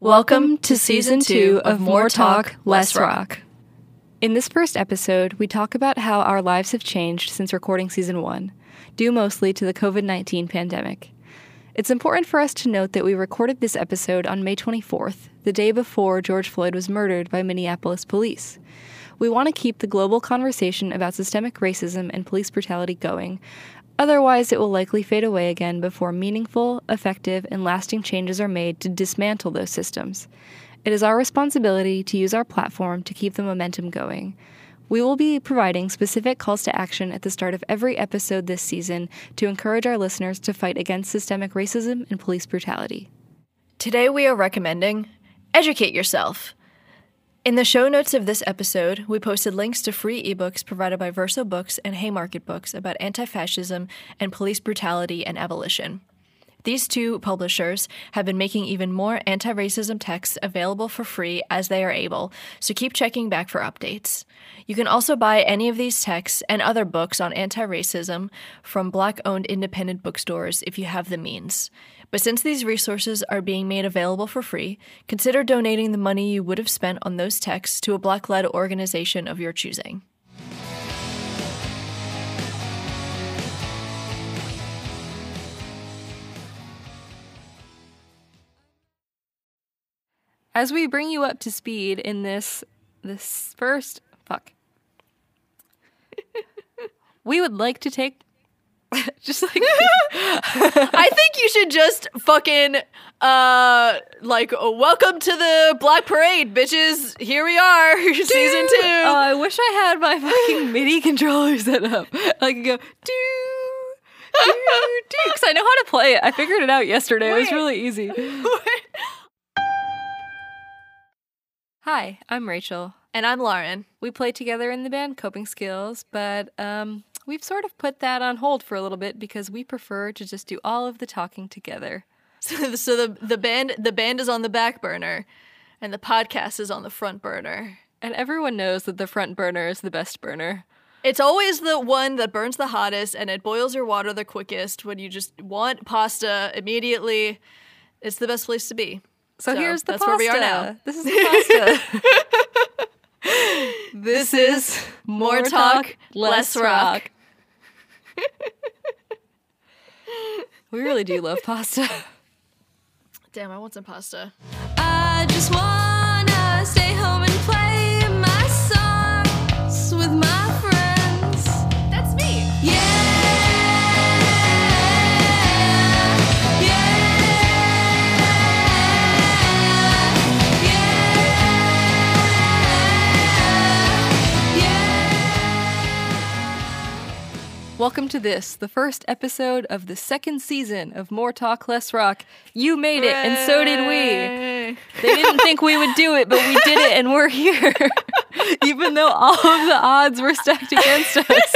Welcome to season two of More Talk, Less Rock. In this first episode, we talk about how our lives have changed since recording season one, due mostly to the COVID 19 pandemic. It's important for us to note that we recorded this episode on May 24th, the day before George Floyd was murdered by Minneapolis police. We want to keep the global conversation about systemic racism and police brutality going, Otherwise, it will likely fade away again before meaningful, effective, and lasting changes are made to dismantle those systems. It is our responsibility to use our platform to keep the momentum going. We will be providing specific calls to action at the start of every episode this season to encourage our listeners to fight against systemic racism and police brutality. Today, we are recommending educate yourself. In the show notes of this episode, we posted links to free ebooks provided by Verso Books and Haymarket Books about anti fascism and police brutality and abolition. These two publishers have been making even more anti racism texts available for free as they are able, so keep checking back for updates. You can also buy any of these texts and other books on anti racism from Black owned independent bookstores if you have the means. But since these resources are being made available for free, consider donating the money you would have spent on those texts to a Black led organization of your choosing. As we bring you up to speed in this this first fuck. we would like to take just like I think you should just fucking uh like welcome to the Black Parade, bitches. Here we are, season two. Oh, I wish I had my fucking MIDI controller set up. I could go do do do because I know how to play it. I figured it out yesterday. It was really easy. Hi, I'm Rachel. And I'm Lauren. We play together in the band Coping Skills, but um, we've sort of put that on hold for a little bit because we prefer to just do all of the talking together. So, so the the band the band is on the back burner, and the podcast is on the front burner. And everyone knows that the front burner is the best burner. It's always the one that burns the hottest and it boils your water the quickest when you just want pasta immediately. It's the best place to be. So, So here's the that's pasta. where we are now. This is the pasta. this is More talk, less rock. We really do love pasta. Damn, I want some pasta. Welcome to this, the first episode of the second season of More Talk Less Rock. You made it, and so did we. They didn't think we would do it, but we did it, and we're here. Even though all of the odds were stacked against us.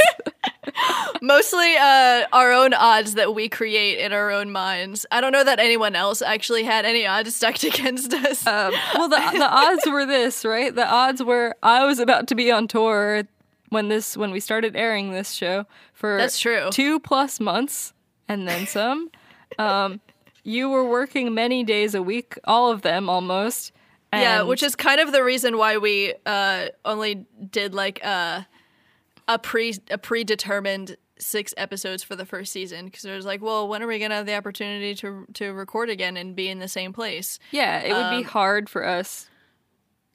Mostly uh, our own odds that we create in our own minds. I don't know that anyone else actually had any odds stacked against us. Um, well, the the odds were this, right? The odds were I was about to be on tour when this when we started airing this show for That's true. two plus months and then some. Um, you were working many days a week, all of them almost. yeah, which is kind of the reason why we uh, only did like uh, a pre a predetermined six episodes for the first season because it was like, well, when are we gonna have the opportunity to to record again and be in the same place? yeah, it would um, be hard for us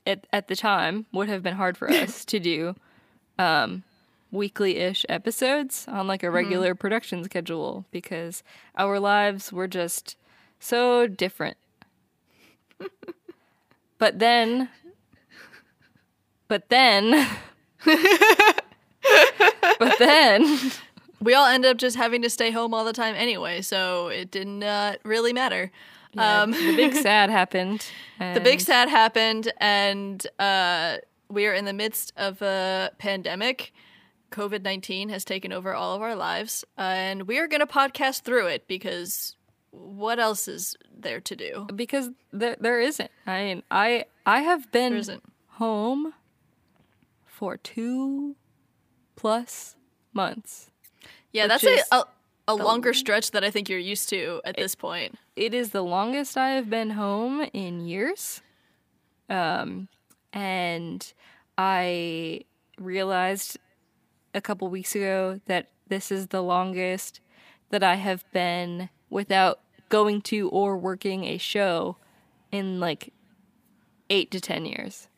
at at the time. Would have been hard for us to do um, weekly-ish episodes on like Mm-hmm. a regular production schedule because our lives were just so different. but then, but then, but then, We all end up just having to stay home all the time anyway, so it didn't uh, really matter. Um, the big sad happened. the big sad happened and uh, we are in the midst of a pandemic covid-19 has taken over all of our lives and we are going to podcast through it because what else is there to do because there there isn't. I mean, I I have been home for two plus months. yeah that's a, a, a longer stretch that i think you're used to at this point it is the longest I have been home in years. Um, and I realized a couple weeks ago that this is the longest that I have been without going to or working a show in like eight to 10 years,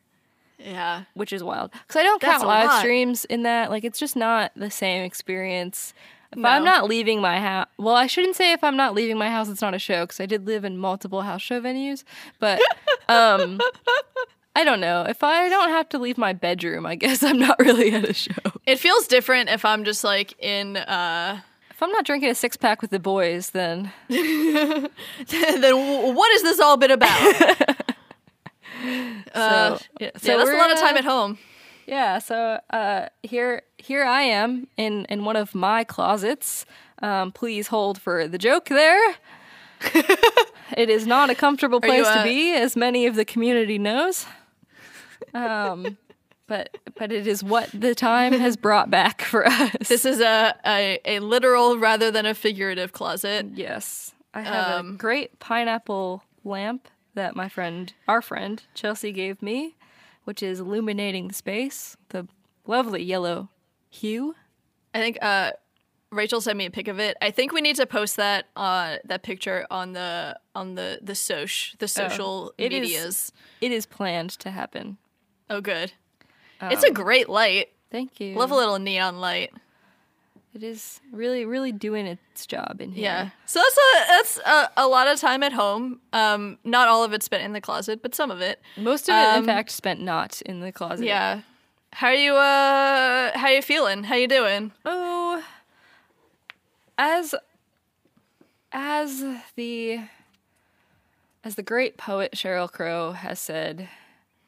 Yeah. which is wild. Because I don't That's count live lot. streams in that. Like, it's just not the same experience. If No. I'm not leaving my house, well, I shouldn't say if I'm not leaving my house, it's not a show because I did live in multiple house show venues. But um, I don't know. If I don't have to leave my bedroom, I guess I'm not really at a show. It feels different if I'm just like in uh If I'm not drinking a six pack with the boys, then then what has this all been about? uh, So- yeah, so yeah, that's a lot of time uh, at home. yeah. So uh, here, here I am in in one of my closets. Um, please hold for the joke there. it is not a comfortable Are you, place uh, to be, as many of the community knows. Um, but but it is what the time has brought back for us. This is a, a a literal rather than a figurative closet. Yes. I have Um, a great pineapple lamp that my friend, our friend, Chelsea gave me, which is illuminating the space, the lovely yellow hue. I think uh, Rachel sent me a pic of it. I think we need to post that uh, that picture on the on the the soch the social it is- medias. It is planned to happen. Oh, good. it's a great light. Thank you. Love a little neon light. It is really, really doing its job in here. Yeah. So that's a that's a, a lot of time at home. Um, not all of it spent in the closet, but some of it. Most of it, in Um, fact, spent not in the closet. Yeah. How are you? Uh, how are you feeling? How you doing? Oh, as as the as the great poet Sheryl Crow has said,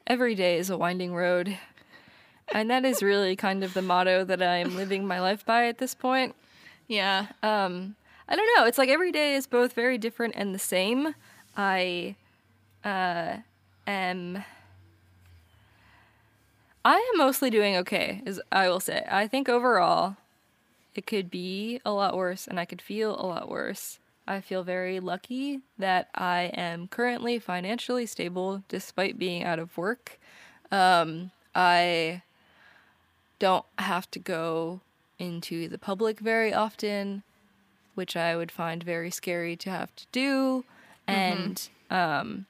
every day is a winding road. And that is really kind of the motto that I am living my life by at this point. Yeah. Um, I don't know. It's like every day is both very different and the same. I uh, am. I am mostly doing okay, is I will say. I think overall, it could be a lot worse, and I could feel a lot worse. I feel very lucky that I am currently financially stable despite being out of work. Um, I don't have to go into the public very often, which I would find very scary to have to do. And um,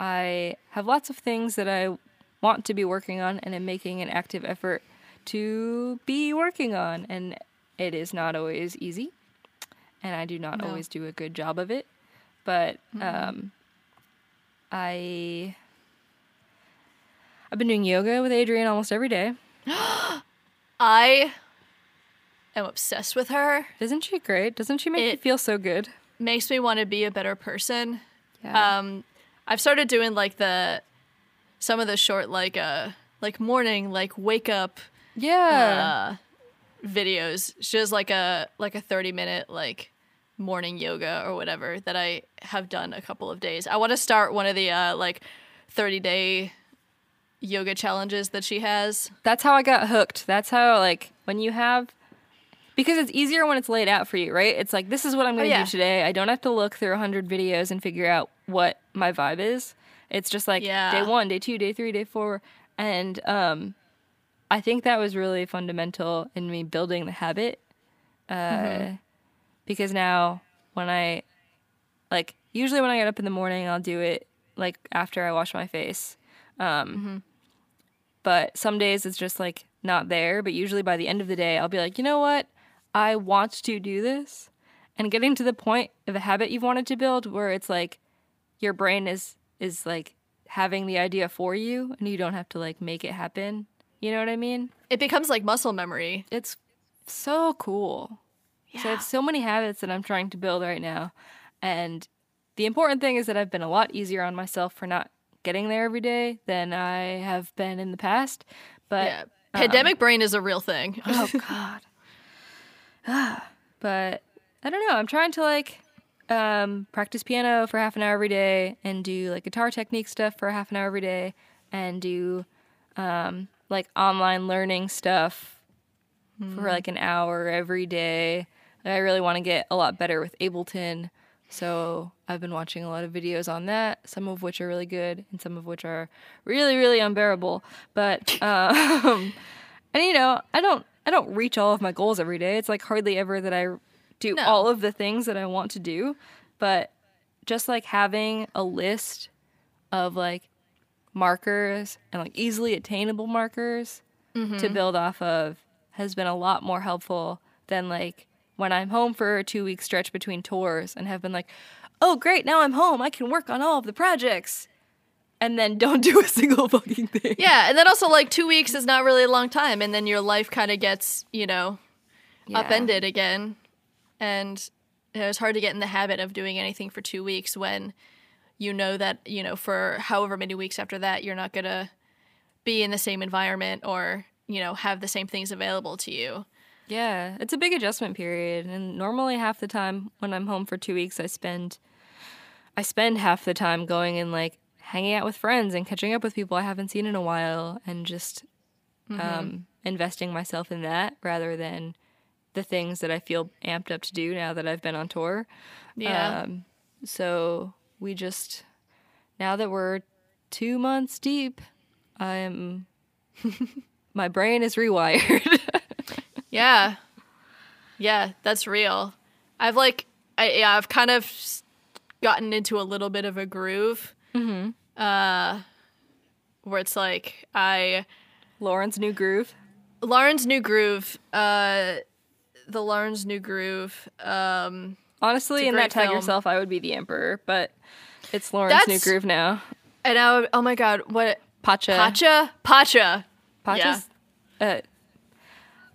I have lots of things that I want to be working on and am making an active effort to be working on. And it is not always easy. And I do not No. always do a good job of it. But um, I. I've been doing yoga with Adriene almost every day. I am obsessed with her. Isn't she great? Doesn't she make you It- feel so good? Makes me want to be a better person. Yeah. Um, I've started doing like the some of the short like uh like morning like wake up yeah. uh videos. She does like a like a 30 minute like morning yoga or whatever that I have done a couple of days. I want to start one of the uh like 30 day yoga challenges that she has. That's how I got hooked. That's how like when you have because it's easier when it's laid out for you, right? It's like this is what I'm going to Oh, yeah. do today. I don't have to look through 100 videos and figure out what my vibe is. It's just like Yeah. day 1, day 2, day 3, day 4 and um I think that was really fundamental in me building the habit. Uh Mm-hmm. because now when I like usually when I get up in the morning, I'll do it like after I wash my face. Um but some days it's just like not there. But usually by the end of the day, I'll be like, you know what? I want to do this. And getting to the point of a habit you've wanted to build where it's like your brain is is like having the idea for you and you don't have to like make it happen. You know what I mean? It becomes like muscle memory. It's so cool. Yeah. So I have so many habits that I'm trying to build right now. And the important thing is that I've been a lot easier on myself for not getting there every day than I have been in the past. But Yeah. Pandemic brain is a real thing. oh god. but I don't know. I'm trying to like um, practice piano for half an hour every day and do like guitar technique stuff for half an hour every day and do um, like online learning stuff for like an hour every day. I really want to get a lot better with Ableton. So I've been watching a lot of videos on that, some of which are really good and some of which are really, really unbearable. But um, and you know, I don't I don't reach all of my goals every day. It's like hardly ever that I do No. all of the things that I want to do. But just like having a list of like markers and like easily attainable markers to mm-hmm. build off of has been a lot more helpful than like when I'm home for a two week stretch between tours and have been like, oh, great, now I'm home. I can work on all of the projects. And then don't do a single fucking thing. Yeah, and then also like two weeks is not really a long time, and then your life kind of gets you know Yeah. upended again, and it was hard to get in the habit of doing anything for two weeks when you know that you know for however many weeks after that you're not gonna be in the same environment or you know have the same things available to you. Yeah, it's a big adjustment period, and normally half the time when I'm home for two weeks, I spend, I spend half the time going and like hanging out with friends and catching up with people I haven't seen in a while, and just um, investing myself in that rather than the things that I feel amped up to do now that I've been on tour. Yeah. Um, so we just now that we're two months deep, I'm my brain is rewired. Yeah. Yeah, that's real. I've like I yeah, I've kind of gotten into a little bit of a groove. Mm-hmm. Uh where it's like I Lauren's new groove. Lauren's new groove, uh the Lauren's new groove. Um Honestly, in that tag film. yourself, I would be the emperor, but it's Lauren's new groove now. and I would, oh my god, what Pacha. Pacha? Pacha. Pacha's, uh,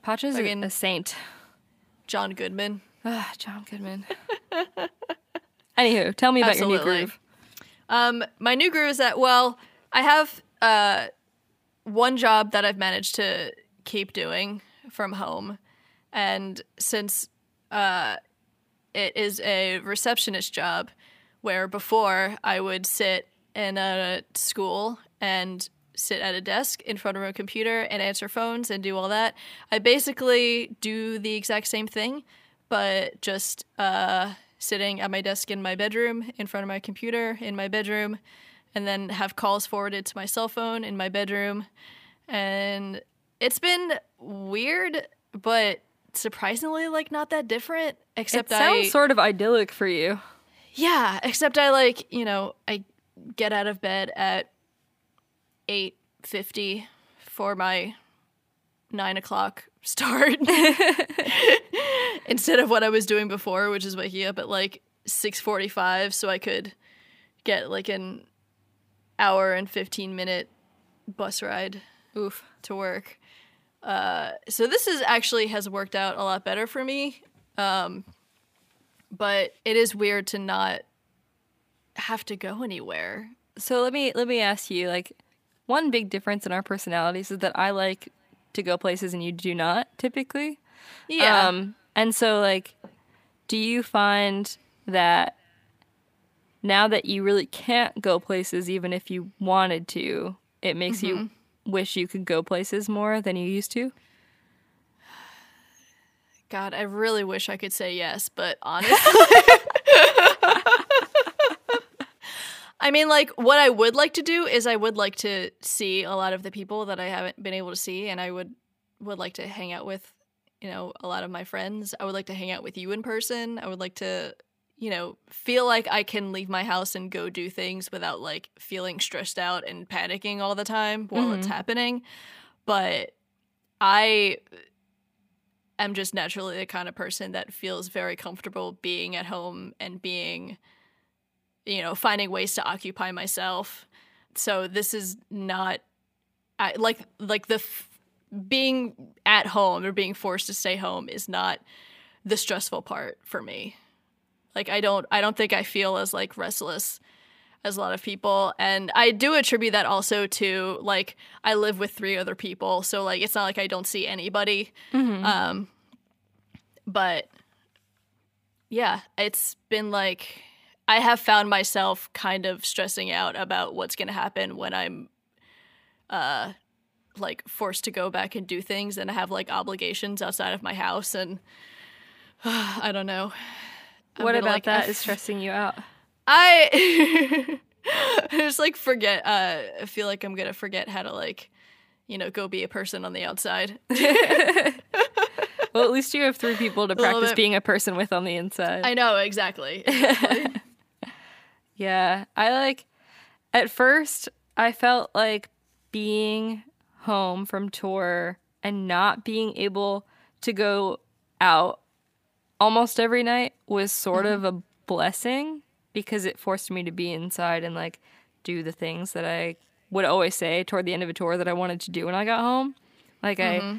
Pacha's a, Fucking- a saint. John Goodman. Ah, John Goodman. Anywho, tell me about your new groove. Um, my new groove is that well, I have uh one job that I've managed to keep doing from home, and since uh, it is a receptionist job, where before I would sit in a school and sit at a desk in front of a computer and answer phones and do all that. I basically do the exact same thing, but just uh, sitting at my desk in my bedroom, in front of my computer in my bedroom, and then have calls forwarded to my cell phone in my bedroom. And it's been weird, but surprisingly like not that different. Except It sounds I sort of idyllic for you. yeah, except I like, you know, I get out of bed at eight fifty for my nine o'clock start. Instead of what I was doing before, which is waking up at like six forty five so I could get like an hour and fifteen minute bus ride Oof. to work. Uh, so this is actually has worked out a lot better for me. Um, but it is weird to not have to go anywhere. So let me let me ask you, like, one big difference in our personalities is that I like to go places and you do not typically. Yeah. Um, and so, like, do you find that now that you really can't go places, even if you wanted to, it makes you wish you could go places more than you used to? God, I really wish I could say yes, but honestly. I mean, like, what I would like to do is I would like to see a lot of the people that I haven't been able to see, and I would would like to hang out with, you know, a lot of my friends. I would like to hang out with you in person. I would like to, you know, feel like I can leave my house and go do things without like feeling stressed out and panicking all the time while it's mm-hmm. happening. But I am just naturally the kind of person that feels very comfortable being at home and being you know finding ways to occupy myself. So this is not I, like like the f- being at home or being forced to stay home is not the stressful part for me like i don't i don't think i feel as like restless as a lot of people. And i do attribute that also to like i live with three other people so like it's not like i don't see anybody. Um but yeah it's been like i have found myself kind of stressing out about what's going to happen when i'm uh like forced to go back and do things and I have like obligations outside of my house and I don't know. I'm what about like, that F- is stressing you out? I just like forget. Uh, I feel like I'm gonna forget how to like, you know, go be a person on the outside. Well, at least you have three people to little practice being a person with on the inside. I know exactly. exactly. Yeah, I like at first I felt like being home from tour and not being able to go out almost every night was sort mm-hmm. of a blessing because it forced me to be inside and like do the things that I would always say toward the end of a tour that I wanted to do when I got home. Like I mm-hmm.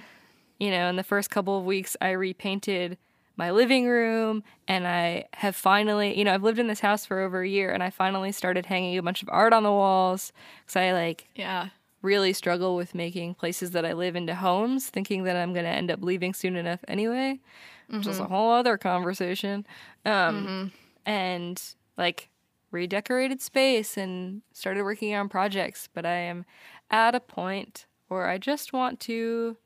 you know, in the first couple of weeks, I repainted my living room and I have finally, you know, I've lived in this house for over a year and I finally started hanging a bunch of art on the walls because I like yeah. really struggle with making places that I live into homes, thinking that I'm going to end up leaving soon enough anyway, which is a whole other conversation. Um, And like redecorated space and started working on projects, but I am at a point where I just want to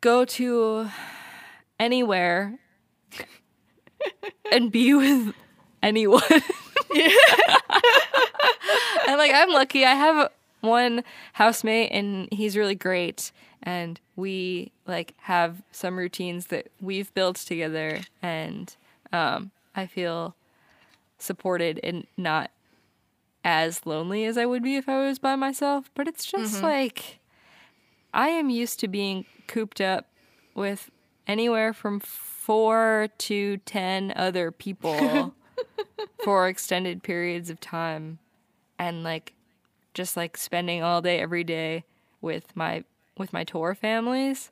go to anywhere and be with anyone. and like I'm lucky I have one housemate and he's really great and we like have some routines that we've built together and um I feel supported and not as lonely as I would be if I was by myself, but it's just like I am used to being cooped up with anywhere from 4 to 10 other people for extended periods of time. And like just like spending all day every day with my with my tour families.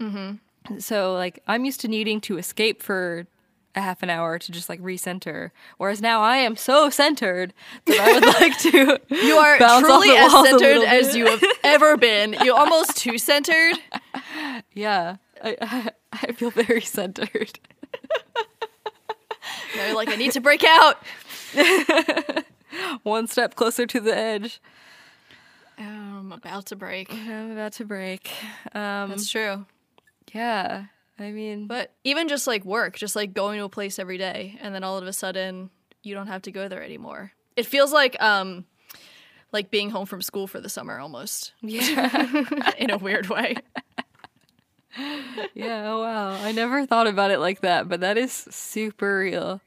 Mm-hmm. So like I'm used to needing to escape for a half an hour to just like recenter, whereas now I am so centered that I would like to. You are truly as centered as you have ever been. You're almost too centered. Yeah, I, I I feel very centered. They're like, I need to break out. One step closer to the edge. I'm about to break. I'm about to break. Um, That's true. yeah, I mean, But even just like work, just like going to a place every day, and then all of a sudden you don't have to go there anymore. It feels like um, like being home from school for the summer almost, yeah. in a weird way. Yeah, oh wow. I never thought about it like that, but that is super real.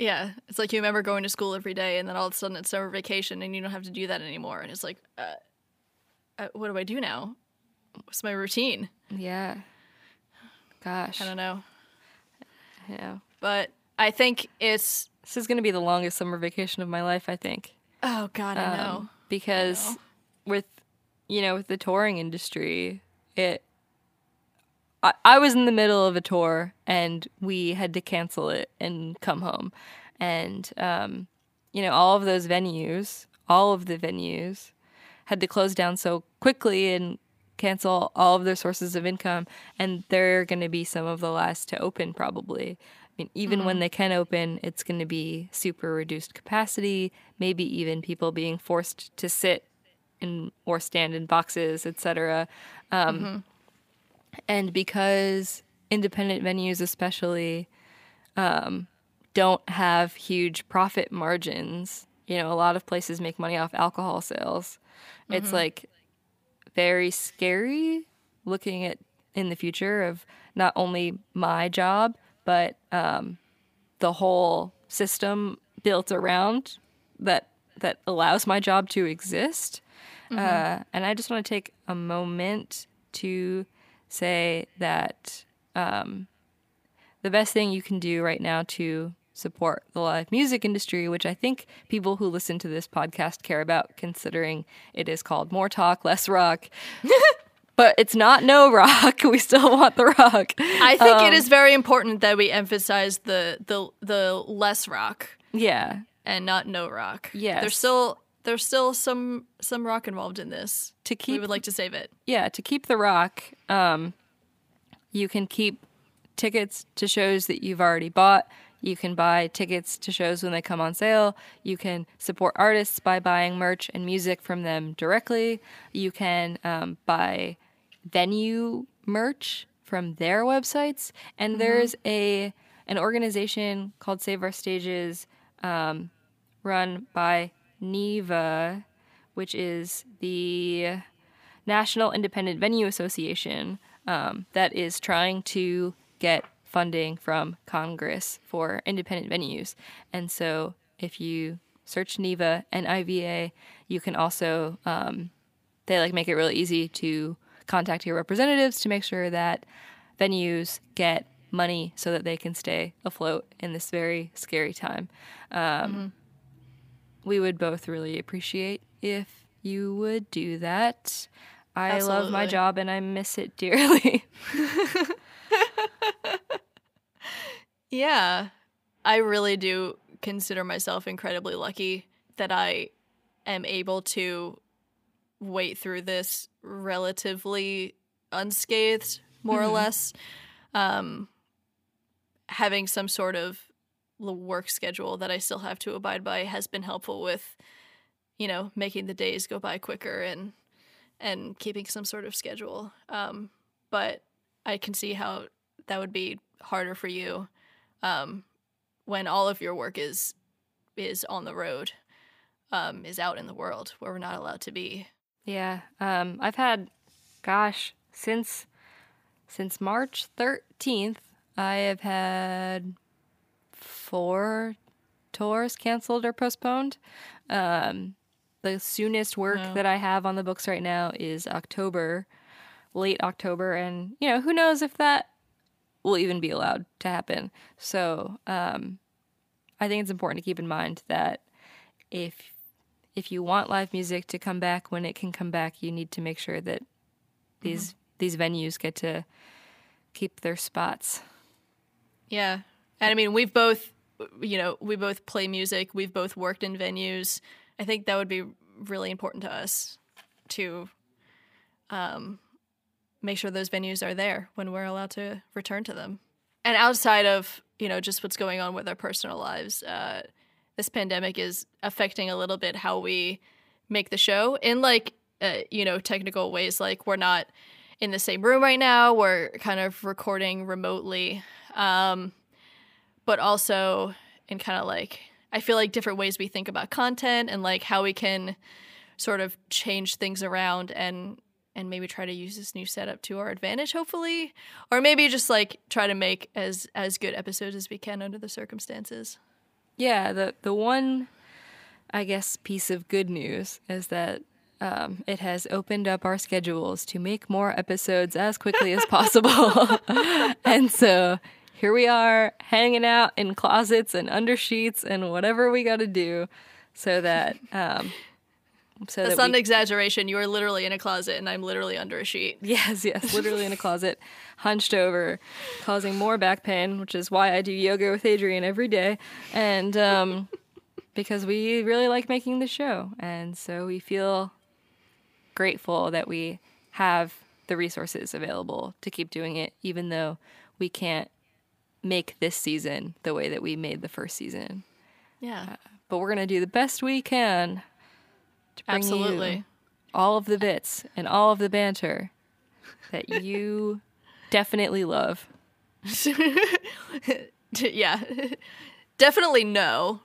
Yeah, it's like you remember going to school every day, and then all of a sudden it's summer vacation, and you don't have to do that anymore. And it's like, uh, uh, what do I do now? What's my routine? Yeah. Gosh. I don't know, Yeah. but I think it's. This is going to be the longest summer vacation of my life, I think. Oh God, I know. Um, because with you know, with the touring industry, it I, I was in the middle of a tour and we had to cancel it and come home. And um, you know, all of those venues, all of the venues had to close down so quickly and cancel all of their sources of income and they're going to be some of the last to open probably. I mean, even when they can open, it's going to be super reduced capacity, maybe even people being forced to sit in or stand in boxes, etc. Um, And because independent venues, especially, um, don't have huge profit margins, you know, a lot of places make money off alcohol sales. It's like very scary looking at in the future of not only my job but um, the whole system built around that that allows my job to exist. Uh, and I just want to take a moment to say that um, the best thing you can do right now to support the live music industry, which I think people who listen to this podcast care about, considering it is called More Talk, Less Rock. but it's not no rock. We still want the rock. I think it is very important that we emphasize the the the less rock Yeah. and not no rock. Yeah. there's still there's still some some rock involved in this. To we keep would like to save it. yeah, to keep the rock, um, you can keep tickets to shows that you've already bought. You can buy tickets to shows when they come on sale. You can support artists by buying merch and music from them directly. You can um, buy venue merch from their websites, and there's a an organization called Save Our Stages, um, run by NIVA, which is the National Independent Venue Association, um, that is trying to get funding from Congress for independent venues. And so if you search NEVA and IVA, you can also, um, they like make it really easy to contact your representatives to make sure that venues get money so that they can stay afloat in this very scary time. Um, We would both really appreciate if you would do that. I love my job and I miss it dearly. Yeah. I really do consider myself incredibly lucky that I am able to wait through this relatively unscathed, more or less. Um, having some sort of l- work schedule that I still have to abide by has been helpful with, you know, making the days go by quicker and and keeping some sort of schedule. Um, but I can see how that would be harder for you um, when all of your work is is on the road, um, is out in the world where we're not allowed to be. Yeah, um, I've had, gosh, since since March thirteenth, I have had four tours canceled or postponed. Um, the soonest work Wow. that I have on the books right now is October, late October, and you know who knows if that will even be allowed to happen. So um, I think it's important to keep in mind that if if you want live music to come back when it can come back, you need to make sure that these these venues get to keep their spots. Yeah. And I mean, we've both, you know, we both play music. We've both worked in venues. I think that would be really important to us to um, make sure those venues are there when we're allowed to return to them. And outside of, you know, just what's going on with our personal lives, uh, this pandemic is affecting a little bit how we make the show in like, uh, you know, technical ways. Like we're not in the same room right now. We're kind of recording remotely. Um, but also in kind of like, I feel like different ways we think about content and like how we can sort of change things around and and maybe try to use this new setup to our advantage hopefully. Or maybe just like try to make as as good episodes as we can under the circumstances. Yeah, the the one, I guess, piece of good news is that um, it has opened up our schedules to make more episodes as quickly as possible, and so here we are hanging out in closets and under sheets and whatever we got to do, so that um, so that's that not an exaggeration you are literally in a closet and i'm literally under a sheet Yes, yes, literally in a closet, hunched over, causing more back pain, which is why I do yoga with Adriene every day. And um, because we really like making the show. And so we feel grateful that we have the resources available to keep doing it, even though we can't make this season the way that we made the first season. yeah uh, But we're going to do the best we can to bring you absolutely all of the bits and all of the banter that you definitely love. yeah definitely no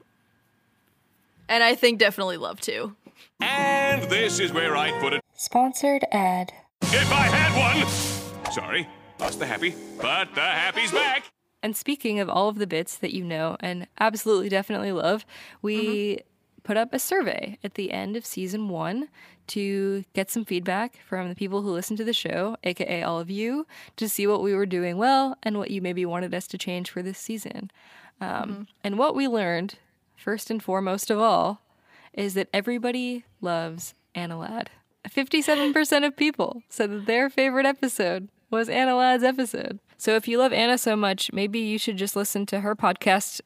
and i think definitely love too. And this is where I'd put it Sponsored ad. if I had one. Sorry, lost the happy, but the happy's back. And speaking of all of the bits that you know and absolutely definitely love, we put up a survey at the end of season one to get some feedback from the people who listen to the show, aka all of you, to see what we were doing well and what you maybe wanted us to change for this season. Um, And what we learned, first and foremost of all, is that everybody loves Annalad. 57% of people said that their favorite episode was Annalad's episode. So if you love Anna so much, maybe you should just listen to her podcast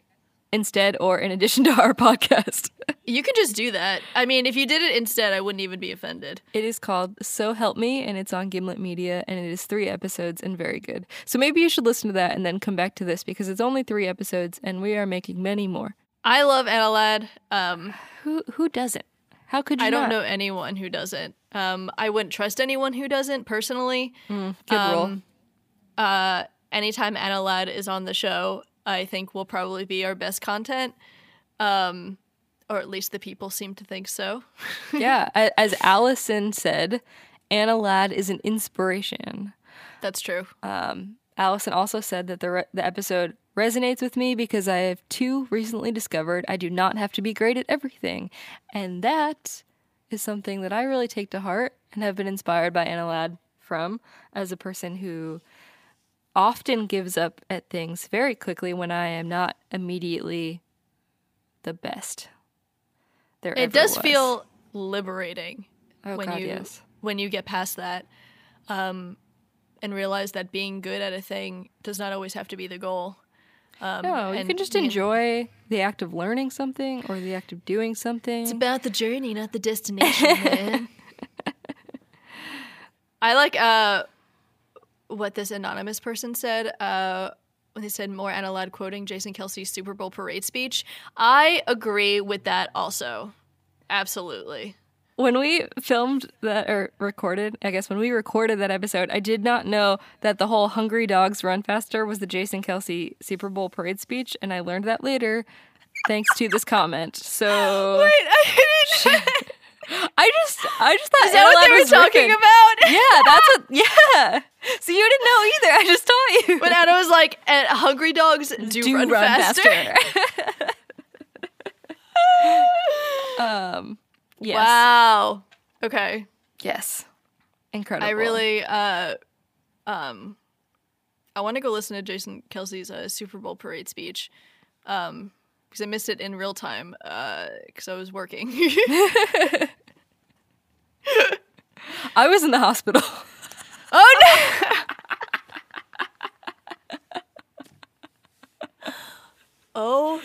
instead or in addition to our podcast. You could just do that. I mean, if you did it instead, I wouldn't even be offended. It is called So Help Me and it's on Gimlet Media and it is 3 episodes and very good. So maybe you should listen to that and then come back to this because it's only 3 episodes and we are making many more. I love Annalad. Um, Who who doesn't? How could you I don't not? know anyone who doesn't. Um, I wouldn't trust anyone who doesn't personally. Good rule. Uh, anytime Annalad is on the show, I think will probably be our best content. Um, or at least the people seem to think so. yeah, as Allison said, Anna Ladd is an inspiration. That's true. Allison also said that the re- the episode resonates with me because I have too recently discovered I do not have to be great at everything, and that is something that I really take to heart and have been inspired by Anna Ladd from as a person who often gives up at things very quickly when I am not immediately the best. There it does was. feel liberating Oh, when God, you yes. when you get past that um, and realize that being good at a thing does not always have to be the goal. Um, No, you can just enjoy the act of learning something or the act of doing something. It's about the journey, not the destination, man. I like uh, what this anonymous person said. Uh, when they said more Anna Ladd quoting Jason Kelce's Super Bowl parade speech. I agree with that also. Absolutely. when we filmed that or recorded, I guess when we recorded that episode, I did not know that the whole "Hungry Dogs Run Faster" was the Jason Kelsey Super Bowl parade speech, and I learned that later, thanks to this comment. So Wait, I didn't. I just, I just thought Is that what they were talking riffing. about? Yeah, that's what. Yeah. So you didn't know either. I just taught you. But Anna was like, "And hungry dogs do, run, faster. um. Yes. Wow. Okay. Yes. Incredible. I really uh um I want to go listen to Jason Kelce's uh, Super Bowl parade speech. Um because I missed it in real time uh cuz I was working. I was in the hospital. oh no. oh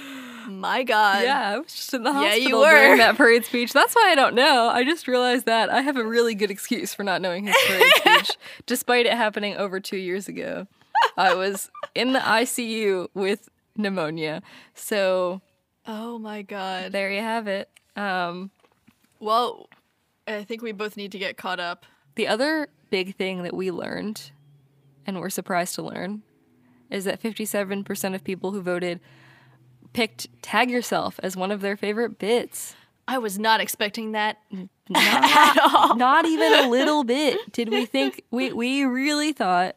my god. Yeah, I was just in the Yeah, hospital you were. during that parade speech. That's why I don't know. I just realized that I have a really good excuse for not knowing his parade speech, despite it happening over two years ago. I was in the ICU with pneumonia. So Oh my god. there you have it. Um, Well, I think we both need to get caught up. the other big thing that we learned, and we're surprised to learn, is that 57% of people who voted picked Tag Yourself as one of their favorite bits. I was not expecting that. not, not even a little bit did we think we we really thought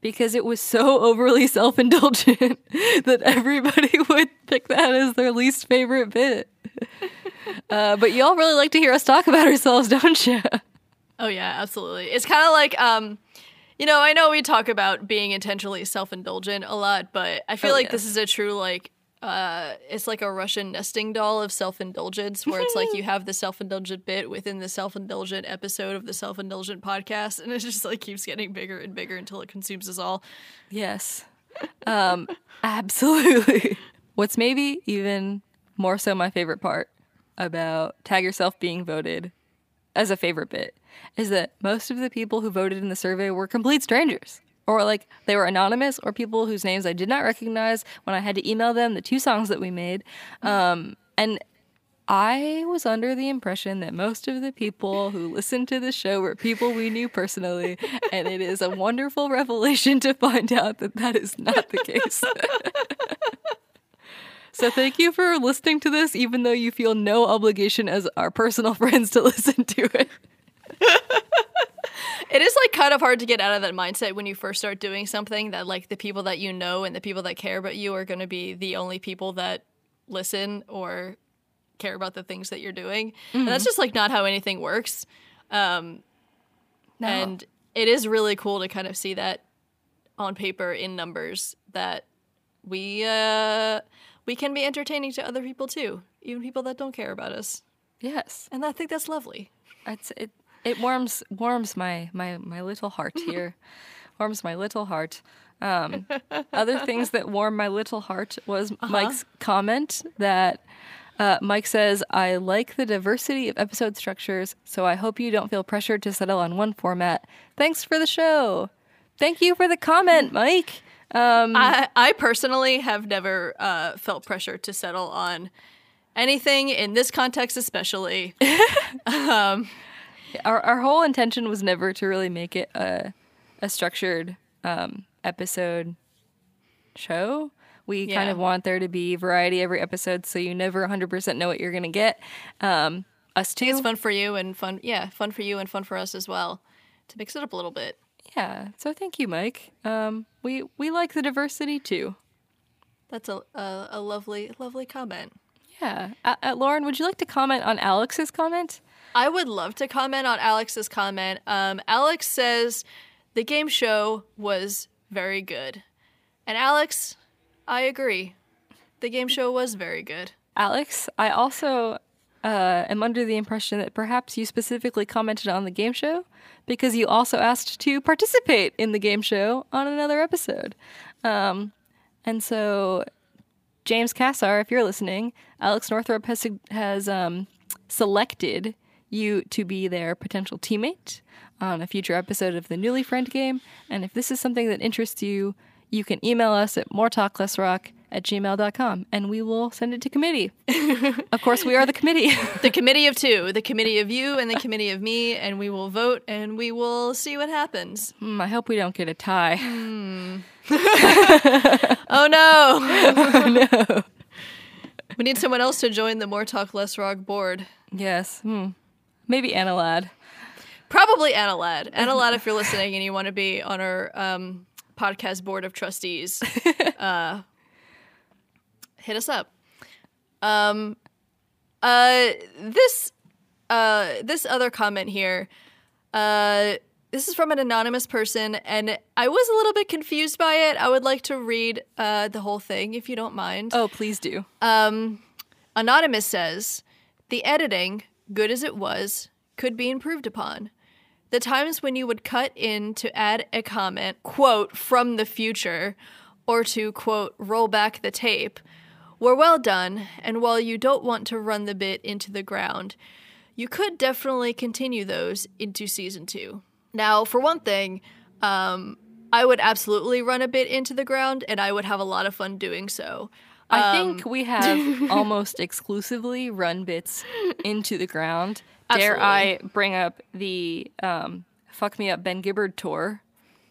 because it was so overly self-indulgent that everybody would pick that as their least favorite bit uh, but y'all really like to hear us talk about ourselves don't you Oh yeah, absolutely. It's kind of like um you know, I know we talk about being intentionally self-indulgent a lot, but I feel Oh, like this is a true like uh it's like a Russian nesting doll of self-indulgence where it's like you have the self-indulgent bit within the self-indulgent episode of the self-indulgent podcast and it just like keeps getting bigger and bigger until it consumes us all. yes um, absolutely what's maybe even more so my favorite part about tag yourself being voted as a favorite bit is that most of the people who voted in the survey were complete strangers. Or like they were anonymous or people whose names I did not recognize when I had to email them the two songs that we made. Um, and I was under the impression that most of the people who listened to the show were people we knew personally. And it is a wonderful revelation to find out that that is not the case. So thank you for listening to this, even though you feel no obligation as our personal friends to listen to it. It is like kind of hard to get out of that mindset when you first start doing something that like the people that you know and the people that care about you are going to be the only people that listen or care about the things that you're doing. And that's just like not how anything works. Um, No. And it is really cool to kind of see that on paper in numbers that we uh, we can be entertaining to other people too, even people that don't care about us. yes, And I think that's lovely. it's, it it warms warms my my my little heart here, warms my little heart. Um, other things that warm my little heart was Mike's comment that. Uh, Mike says, I like the diversity of episode structures, so I hope you don't feel pressured to settle on one format. Thanks for the show. Thank you for the comment, Mike. Um, I, I personally have never uh, felt pressure to settle on anything in this context, especially. our our whole intention was never to really make it a a structured um, episode show. We kind of want there to be variety every episode, so you never 100% know what you're gonna get. Um, us too. It's fun for you and fun, yeah, fun for you and fun for us as well to mix it up a little bit. Yeah. So thank you, Mike. Um, we we like the diversity too. That's a a, a lovely, lovely comment. Yeah. Uh, uh, Lauren, would you like to comment on Alex's comment? I would love to comment on Alex's comment. Um, Alex says the game show was very good, and Alex, I agree. The game show was very good. Alex, I also uh, am under the impression that perhaps you specifically commented on the game show because you also asked to participate in the game show on another episode. Um, and so, James Cassar, if you're listening, Alex Northrop has has um, selected you to be their potential teammate on a future episode of the Newly Friend game. And if this is something that interests you, you can email us at moretalklessrock at gmail.com and we will send it to committee. of course, we are the committee. The committee of two, the committee of you and the committee of me, and we will vote and we will see what happens. Hmm, I hope we don't get a tie. Oh no! no. We need someone else to join the More Talk Less Rock board. yes. Hmm. Maybe Anna Ladd. Probably Anna Ladd. Anna Ladd, if you're listening and you want to be on our um, podcast board of trustees, uh, hit us up. Um, uh, this uh, this other comment here. Uh, this is from an anonymous person, and I was a little bit confused by it. I would like to read uh, the whole thing, if you don't mind. Oh, please do. Um, Anonymous says, the editing, good as it was, could be improved upon. The times when you would cut in to add a comment, quote, from the future, or to, quote, roll back the tape, were well done, and while you don't want to run the bit into the ground, you could definitely continue those into season two. Now, for one thing, um, I would absolutely run a bit into the ground, and I would have a lot of fun doing so. I think we have almost exclusively run bits into the ground. Dare I bring up the um, Fuck Me Up Ben Gibbard tour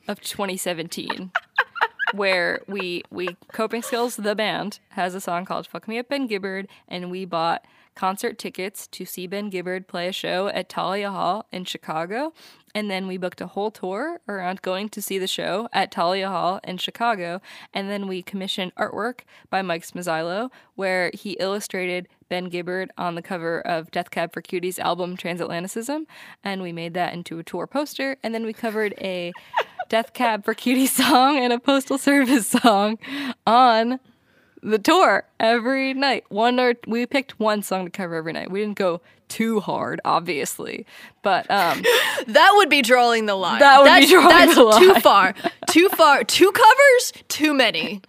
of 2017, where we we Coping Skills the band has a song called Fuck Me Up Ben Gibbard, and we bought concert tickets to see Ben Gibbard play a show at Thalia Hall in Chicago. And then we booked a whole tour around going to see the show at Thalia Hall in Chicago. And then we commissioned artwork by Mike Smazzilo, where he illustrated Ben Gibbard on the cover of Death Cab for Cutie's album Transatlanticism. And we made that into a tour poster. And then we covered a Death Cab for Cutie song and a Postal Service song on the tour every night. One or we picked one song to cover every night. We didn't go too hard, obviously, but um, That would be drawing the line. That would be that's, drawing that's the too far. Too far. Two covers, too many.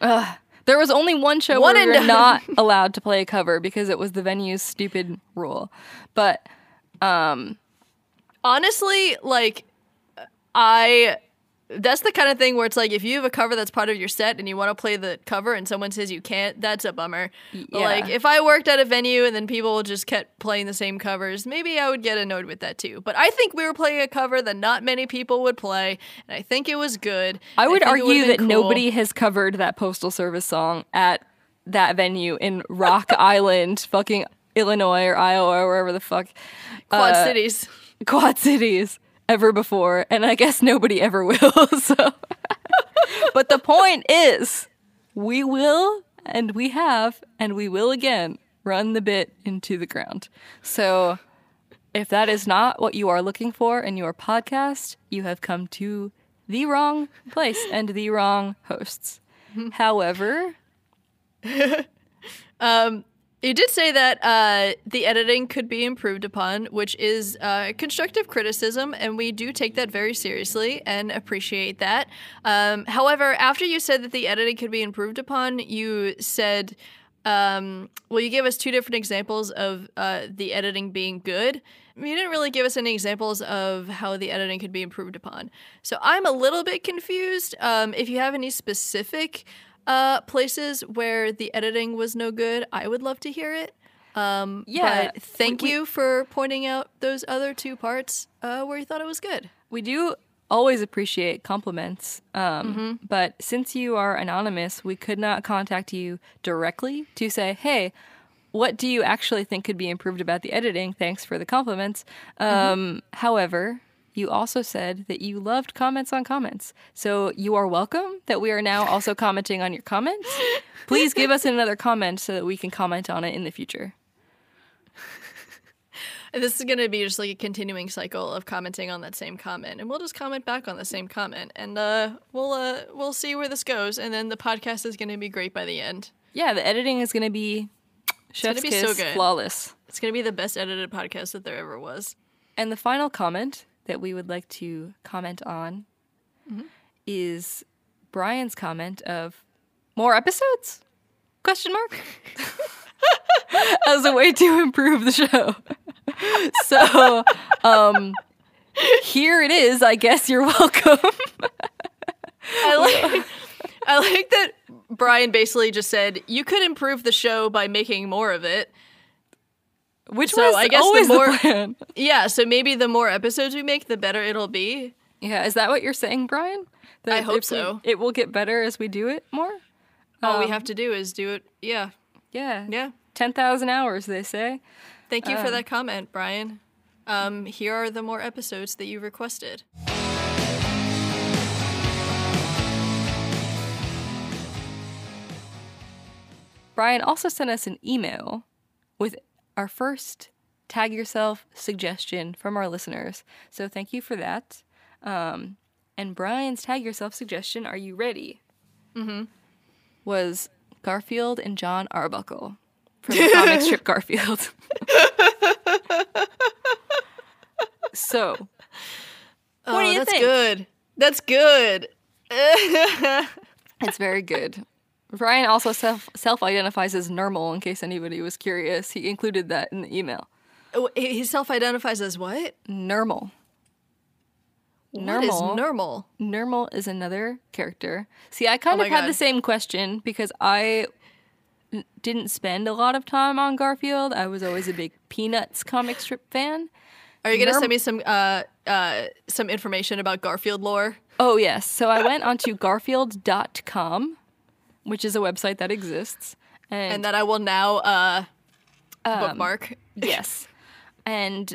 there was only one show One where we were done. not allowed to play a cover because it was the venue's stupid rule. But Honestly, like I that's the kind of thing where it's like if you have a cover that's part of your set and you want to play the cover and someone says you can't, that's a bummer. But, Like if I worked at a venue and then people just kept playing the same covers, maybe I would get annoyed with that too. But I think we were playing a cover that not many people would play, and I think it was good. I would it argue that cool. nobody has covered that Postal Service song at that venue in Rock Island, fucking Illinois or Iowa or wherever the fuck. Quad uh, Cities. Quad Cities ever before, and I guess nobody ever will. So, but the point is, we will, and we have, and we will again run the bit into the ground. So, if that is not what you are looking for in your podcast, you have come to the wrong place and the wrong hosts. However, um, You did say that uh, the editing could be improved upon, which is uh, constructive criticism, and we do take that very seriously and appreciate that. Um, however, after you said that the editing could be improved upon, you said, um, well, you gave us two different examples of uh, the editing being good. You didn't really give us any examples of how the editing could be improved upon. So I'm a little bit confused. Um, if you have any specific uh, places where the editing was no good, I would love to hear it. Um, Yeah, But thank we- you for pointing out those other two parts uh, where you thought it was good. we do always appreciate compliments. Um, But since you are anonymous, we could not contact you directly to say, hey, what do you actually think could be improved about the editing? Thanks for the compliments. Um, However, you also said that you loved comments on comments. So you are welcome that we are now also commenting on your comments. Please give us another comment so that we can comment on it in the future. This is going to be just like a continuing cycle of commenting on that same comment, and we'll just comment back on the same comment, and uh, we'll uh, we'll see where this goes, and then the podcast is going to be great by the end. Yeah, the editing is going to be chef's be kiss, so good. flawless. It's going to be the best edited podcast that there ever was. And the final comment that we would like to comment on is Brian's comment of more episodes? Question mark. As a way to improve the show. so, um here it is. I guess you're welcome. I like I like that Brian basically just said you could improve the show by making more of it. Which So was I guess the always more- the plan. Yeah, so maybe the more episodes we make, the better it'll be. Yeah, is that what you're saying, Brian? That I hope if we- so. it will get better as we do it more. All we Um, have to do is do it. Yeah, Yeah, yeah. ten thousand hours, they say. Thank you for Um, that comment, Brian. Um, here are the more episodes that you requested. Brian also sent us an email with our first tag yourself suggestion from our listeners. So thank you for that. Um, and Brian's tag yourself suggestion, are you ready? Mm-hmm. Was Garfield and John Arbuckle from the comic strip Garfield. so, what oh, do you that's think? good. That's good. It's very good. Brian also self self identifies as Nermal in case anybody was curious. He included that in the email. Oh, he he self-identifies as what? Nermal. What is Normal. normal? Nermal is another character. See, I kind Oh of had the same question because I n- didn't spend a lot of time on Garfield. I was always a big Peanuts comic strip fan. Are you gonna Norm- send me some uh uh some information about Garfield lore? Oh, yes. So I went onto garfield.com, which is a website that exists. And, and that I will now uh Um, bookmark. yes. And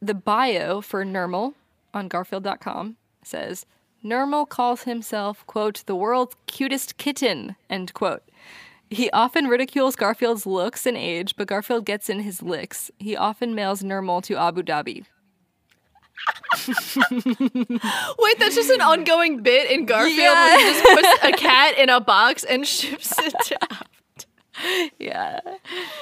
the bio for Nermal on garfield.com says Nermal calls himself, quote, the world's cutest kitten, end quote. He often ridicules Garfield's looks and age, but Garfield gets in his licks. He often mails Nermal to Abu Dhabi. Wait, that's just an ongoing bit in Garfield where he just puts a cat in a box and ships it down. Yeah.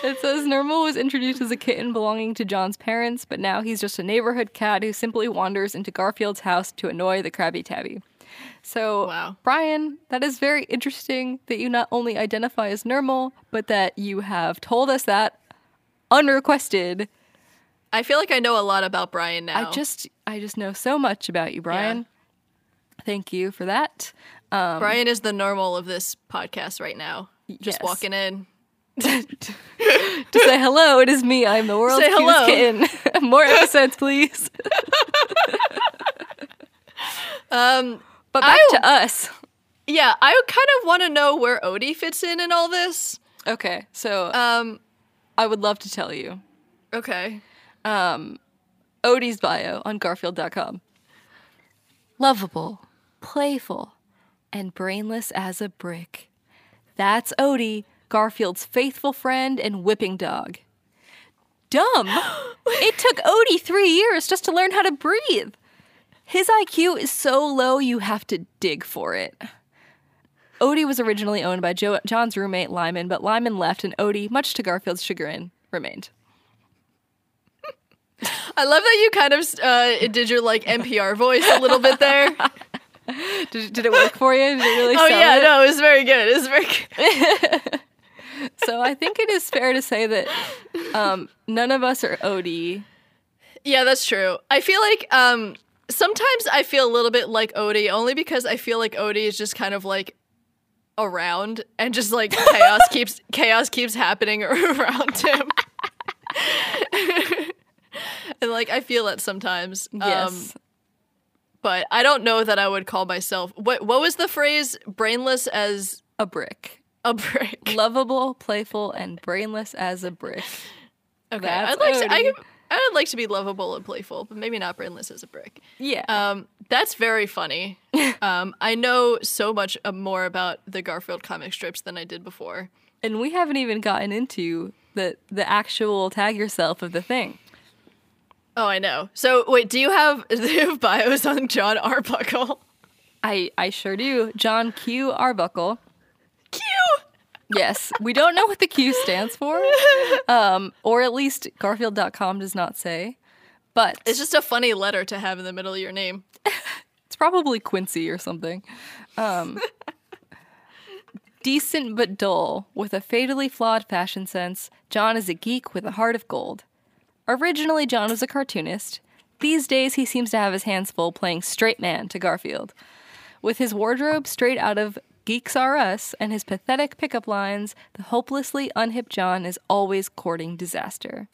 It says Nermal was introduced as a kitten belonging to John's parents, but now he's just a neighborhood cat who simply wanders into Garfield's house to annoy the Krabby Tabby. So, Wow. Brian, that is very interesting that you not only identify as Nermal, but that you have told us that unrequested. I feel like I know a lot about Brian now. I just I just know so much about you, Brian. Thank you for that. Um, Brian is the Nermal of this podcast right now. Just Yes. walking in. to say hello, it is me. I'm the world's Say cutest hello. kitten. More episodes, please. Um, But back I- to us. yeah, I kind of want to know where Odie fits in in all this. Okay, so Um, I would love to tell you okay. Um, Odie's bio on Garfield.com. Lovable, playful, and brainless as a brick. That's Odie, Garfield's faithful friend and whipping dog. Dumb! it took Odie three years just to learn how to breathe. His IQ is so low you have to dig for it. Odie was originally owned by jo- John's roommate Lyman, but Lyman left and Odie, much to Garfield's chagrin, remained. I love that you kind of uh, did your like NPR voice a little bit there. Did, did it work for you? Did it really Oh yeah, it? no, it was very good. It was very good. So I think it is fair to say that um, none of us are Odie. Yeah, that's true. I feel like um sometimes I feel a little bit like Odie only because I feel like Odie is just kind of like around and just like chaos keeps chaos keeps happening around him. and like I feel it sometimes. Um, Yes. but I don't know that I would call myself. What what was the phrase? Brainless as A brick. a brick. Lovable, playful, and brainless as a brick. Okay, That's I'd like to. I, I would like to be lovable and playful, but maybe not brainless as a brick. Yeah. Um, that's very funny. um, I know so much uh, more about the Garfield comic strips than I did before. and we haven't even gotten into the the actual tag yourself of the thing. Oh, I know. So wait, do you have do you have bios on John Arbuckle? I I sure do. John Q Arbuckle. Q. Yes, we don't know what the Q stands for, um, or at least Garfield.com does not say. But It's just a funny letter to have in the middle of your name. It's probably Quincy or something. Um, decent but dull, with a fatally flawed fashion sense, John is a geek with a heart of gold. Originally, John was a cartoonist. These days, he seems to have his hands full playing straight man to Garfield. With his wardrobe straight out of Geeks R Us and his pathetic pickup lines, the hopelessly unhip John is always courting disaster.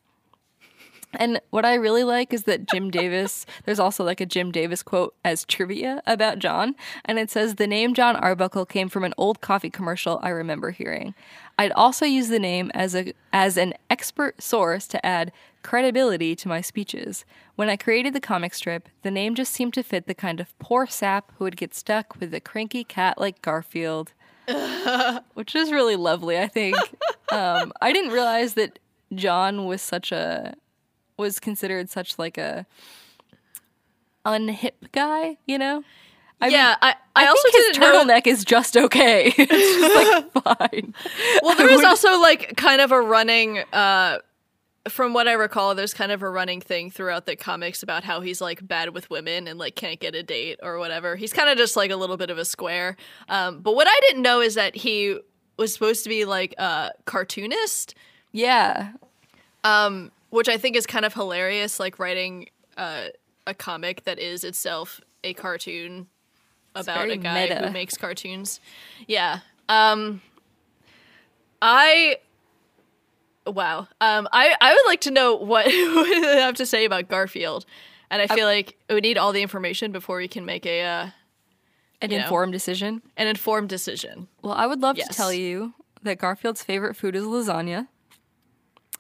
And what I really like is that Jim Davis, there's also like a Jim Davis quote as trivia about John, and it says the name John Arbuckle came from an old coffee commercial I remember hearing. I'd also use the name as a as an expert source to add credibility to my speeches. When I created the comic strip, the name just seemed to fit the kind of poor sap who would get stuck with a cranky cat like Garfield. Which is really lovely, I think. Um, I didn't realize that John was such a was considered such like a unhip guy, you know? I mean, yeah, I, I, I, also think his didn't know- turtleneck is just okay. it's just like fine. Well, there was also like kind of a running. Uh, from what I recall, there's kind of a running thing throughout the comics about how he's like bad with women and like can't get a date or whatever. He's kind of just like a little bit of a square. Um, but what I didn't know is that he was supposed to be like a cartoonist, Yeah. um, which I think is kind of hilarious. Like writing uh, a comic that is itself a cartoon about a guy meta. who makes cartoons. Yeah. Um, I. Wow. Um, I, I would like to know what, you have to say about Garfield. And I feel like we need all the information before we can make a uh, An You know. informed decision. an informed decision. Well, I would love Yes. to tell you that Garfield's favorite food is lasagna,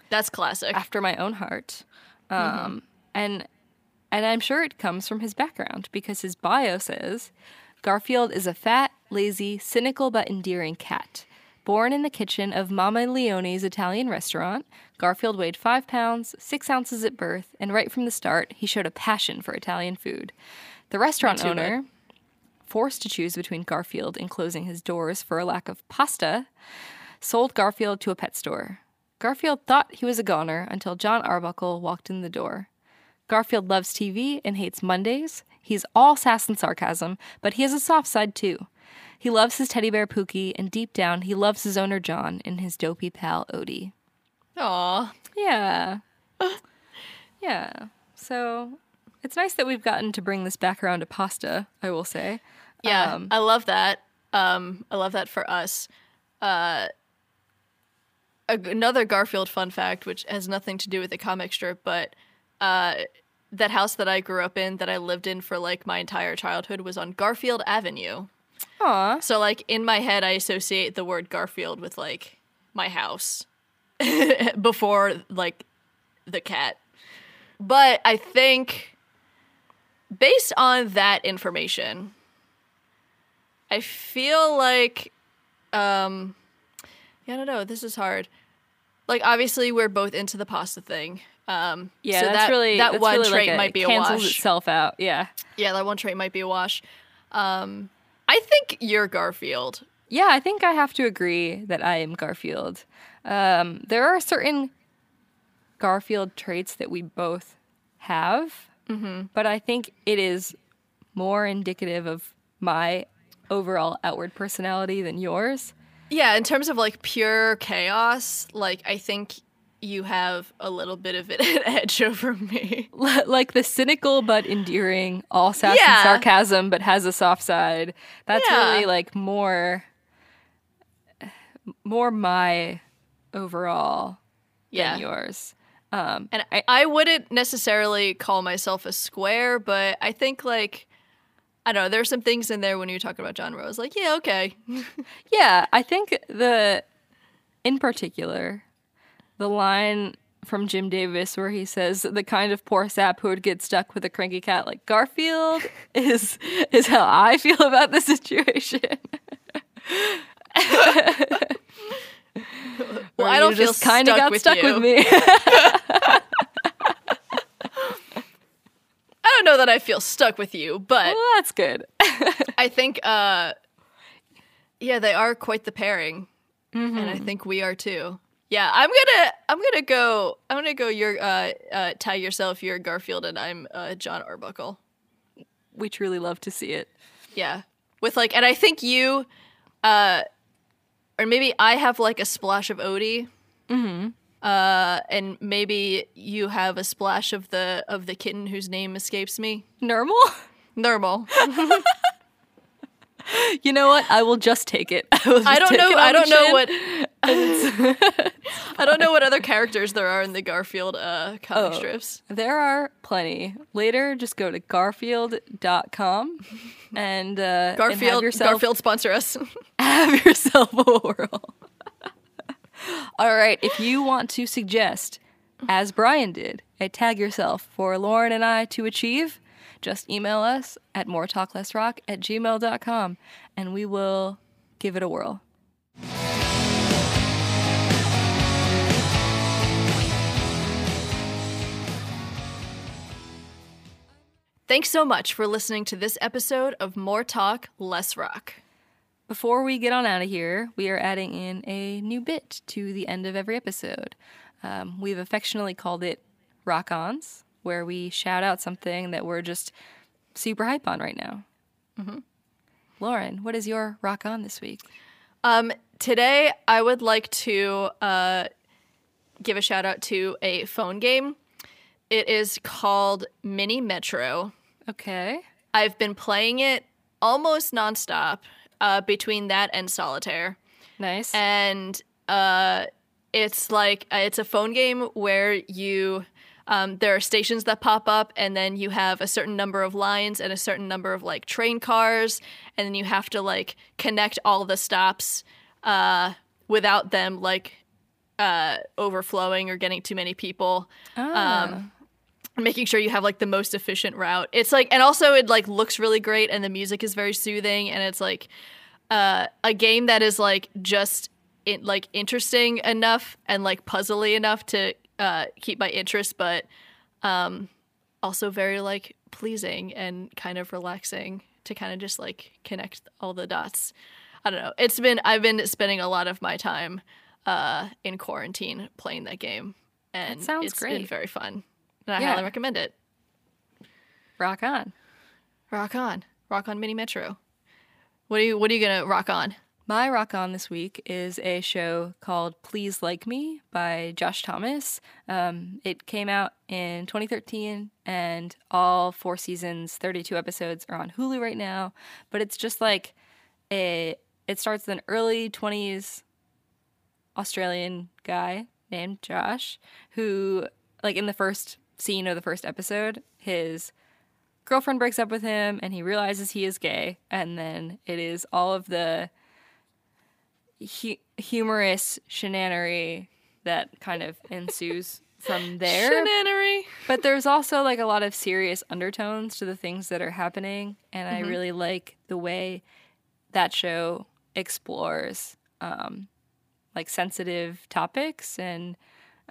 That's classic. after my own heart. Um, and and I'm sure it comes from his background because his bio says Garfield is a fat, lazy, cynical but endearing cat. Born in the kitchen of Mama Leone's Italian restaurant, Garfield weighed five pounds, six ounces at birth, and right from the start, he showed a passion for Italian food. The restaurant owner, forced to choose between Garfield and closing his doors for a lack of pasta, sold Garfield to a pet store. Garfield thought he was a goner until John Arbuckle walked in the door. Garfield loves TV and hates Mondays. He's all sass and sarcasm, but he has a soft side too. He loves his teddy bear Pookie, and deep down, he loves his owner John and his dopey pal Odie. Aw. Yeah. yeah. So it's nice that we've gotten to bring this back around to pasta, I will say. Yeah, Um, I love that. Um, I love that for us. Uh, another Garfield fun fact, which has nothing to do with the comic strip, but uh, that house that I grew up in, that I lived in for like my entire childhood, was on Garfield Avenue. Aw. So, like in my head, I associate the word Garfield with like my house before like the cat. But I think based on that information, I feel like um yeah, I don't know, this is hard. Like obviously we're both into the pasta thing. Um Yeah, so that's that, really that that's one really trait like a, might be a wash. itself out. Yeah. Yeah, that one trait might be a wash. Um I think you're Garfield. Yeah, I think I have to agree that I am Garfield. Um, there are certain Garfield traits that we both have, but I think it is more indicative of my overall outward personality than yours. Yeah, in terms of like pure chaos, like I think you have a little bit of an edge over me. like the cynical but endearing, all sass Yeah. and sarcasm, but has a soft side. That's Yeah. really like more, more my overall Yeah. than yours. Um, And I, I wouldn't necessarily call myself a square, but I think like I don't know. There are some things in there when you talking about genre. I was like, yeah, okay. Yeah, I think the, in particular, the line from Jim Davis where he says the kind of poor sap who would get stuck with a cranky cat like Garfield is is how I feel about the situation. Well, I don't feel kind of stuck got with stuck you. with me. I don't know that I feel stuck with you, but well, that's good. I think, uh, yeah, they are quite the pairing, and I think we are too. Yeah, I'm gonna, I'm gonna go, I'm gonna go. Your, uh, uh, tag yourself. You're Garfield, and I'm uh, John Arbuckle. we truly love to see it. Yeah, with like, and I think you, uh, or maybe I have like a splash of Odie. Mm-hmm. Uh, and maybe you have a splash of the of the kitten whose name escapes me. Nermal? Nermal. You know what? I will just take it. I, I don't know. I don't know what. I don't know what other characters there are in the Garfield uh, comic Oh. strips. There are plenty. Later, just go to garfield.com and, uh, and Garfield. yourself, Garfield sponsor us. have yourself a whirl. All right. If you want to suggest, as Brian did, a tag yourself for Lauren and I to achieve, just email us at moretalklessrock at gmail.com and we will give it a whirl. Thanks so much for listening to this episode of More Talk, Less Rock. Before we get on out of here, we are adding in a new bit to the end of every episode. Um, we've affectionately called it Rock Ons, where we shout out something that we're just super hype on right now. Lauren, what is your Rock On this week? Um, today, I would like to uh, give a shout out to a phone game. It is called Mini Metro. Okay. I've been playing it almost nonstop uh, between that and Solitaire. Nice. and uh, it's like uh, it's a phone game where you um, there are stations that pop up and then you have a certain number of lines and a certain number of like train cars and then you have to like connect all the stops uh, without them like uh, overflowing or getting too many people. Um, making sure you have like the most efficient route. It's like and also it like looks really great and the music is very soothing and it's like uh, a game that is like just it, like interesting enough and like puzzly enough to uh, keep my interest, but um, also very like pleasing and kind of relaxing to kind of just like connect all the dots. I don't know. It's been I've been spending a lot of my time uh, in quarantine playing that game, and That sounds it's been great. very fun. And I Yeah. highly recommend it. rock on. Rock on, rock on, Mini Metro. What are you What are you gonna rock on? My rock on this week is a show called Please Like Me by Josh Thomas. Um, it came out in 2013, and all four seasons, 32 episodes, are on Hulu right now. But it's just like a. It starts with an early 20s Australian guy named Josh, who, like, in the first scene of the first episode, his girlfriend breaks up with him, and he realizes he is gay, and then it is all of the hu- humorous shenanery that kind of ensues from there. Shenanery. But there's also like a lot of serious undertones to the things that are happening, and I really like the way that show explores um, like sensitive topics, and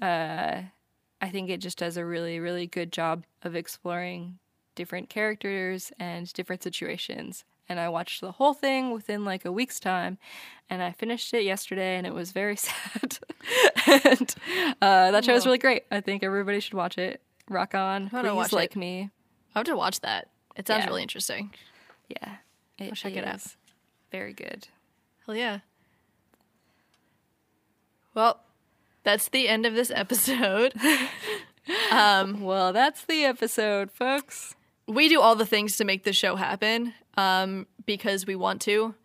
uh, I think it just does a really, really good job of exploring different characters and different situations. And I watched the whole thing within like a week's time, and I finished it yesterday, and it was very sad. and uh, that show is really great. I think everybody should watch it. Rock on, wanna please watch like it. me. I have to watch that. It sounds Yeah. really interesting. Yeah, it check it out. Very good. Hell yeah. Well, that's the end of this episode. Well, that's the episode, folks. We do all the things to make the show happen um, because we want to.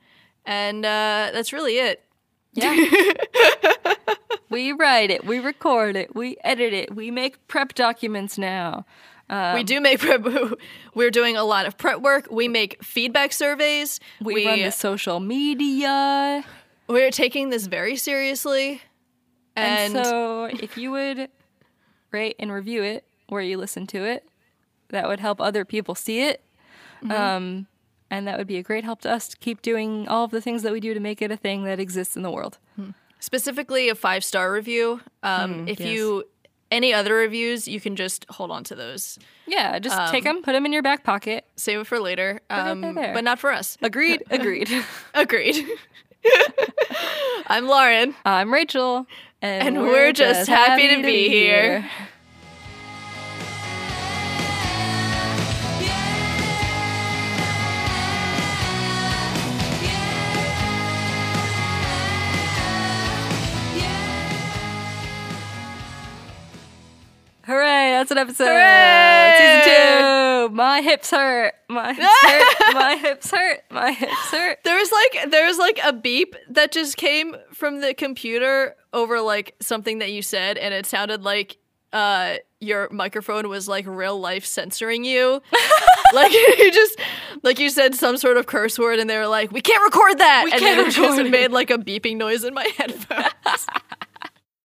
And uh, that's really it. Yeah. we write it, we record it, we edit it, we make prep documents now. we do make prep. We're doing a lot of prep work. We make feedback surveys. We, run the social media. we're taking this very seriously. And, And, so if you would rate and review it where you listen to it, that would help other people see it. Mm-hmm. Um, and that would be a great help to us to keep doing all of the things that we do to make it a thing that exists in the world. specifically a five star review. Um, if yes. you any other reviews, you can just hold on to those. Yeah, just take 'em, take them, put them in your back pocket. Save it for later. Um, there, there. but not for us. Agreed, agreed. Agreed. I'm Lauren. I'm Rachel, and, And we're just happy to be here. Hooray! That's an episode. Hooray! Season two. My hips hurt. My hips hurt. My hips hurt. My hips hurt. There was like there was like a beep that just came from the computer over like something that you said, and it sounded like uh your microphone was like real life censoring you. like you just like you said some sort of curse word, and they were like, "We can't record that," and can't then it just it. made like a beeping noise in my headphones.